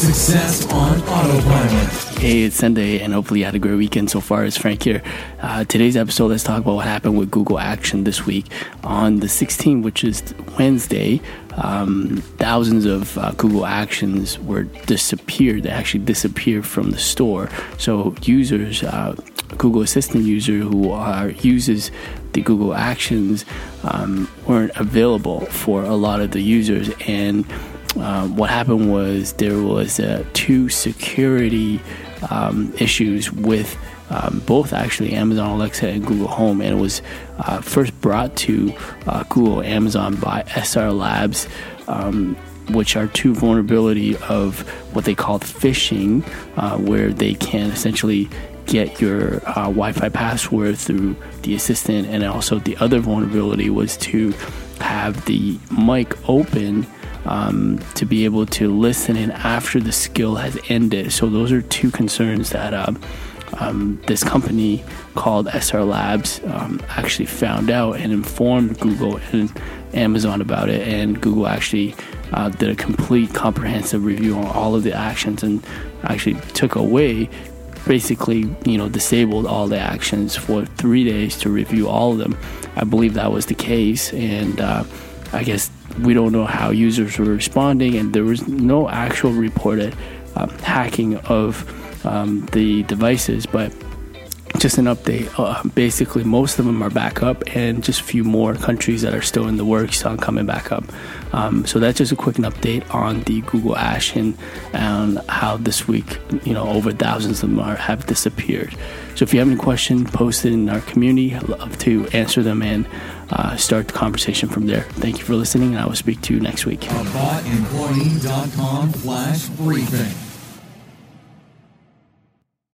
Success on Autopilot. Hey, it's Sunday, and hopefully you had a great weekend so far. It's Frank here. Uh, today's episode, let's talk about what happened with Google Action this week. On the 16th, which is Wednesday, um, thousands of uh, Google Actions were disappeared. They actually disappeared from the store. So users, uh, Google Assistant user who are uses the Google Actions um, weren't available for a lot of the users and um, what happened was there was uh, two security um, issues with um, both actually Amazon Alexa and Google Home, and it was uh, first brought to uh, Google Amazon by SR Labs. Um, which are two vulnerability of what they call phishing, uh, where they can essentially get your uh, Wi-Fi password through the assistant, and also the other vulnerability was to have the mic open um, to be able to listen in after the skill has ended. So those are two concerns that uh, um, this company called SR Labs um, actually found out and informed Google and Amazon about it. And Google actually uh, did a complete comprehensive review on all of the actions and actually took away basically you know disabled all the actions for three days to review all of them i believe that was the case and uh, i guess we don't know how users were responding, and there was no actual reported um, hacking of um, the devices, but just an update. Uh, basically, most of them are back up, and just a few more countries that are still in the works on coming back up. Um, so that's just a quick update on the Google Actions, how this week, you know, over thousands of them are, have disappeared. So if you have any questions, post it in our community. I'd love to answer them and uh, start the conversation from there. Thank you for listening, and I will speak to you next week. AboutEmployee.com slash briefing.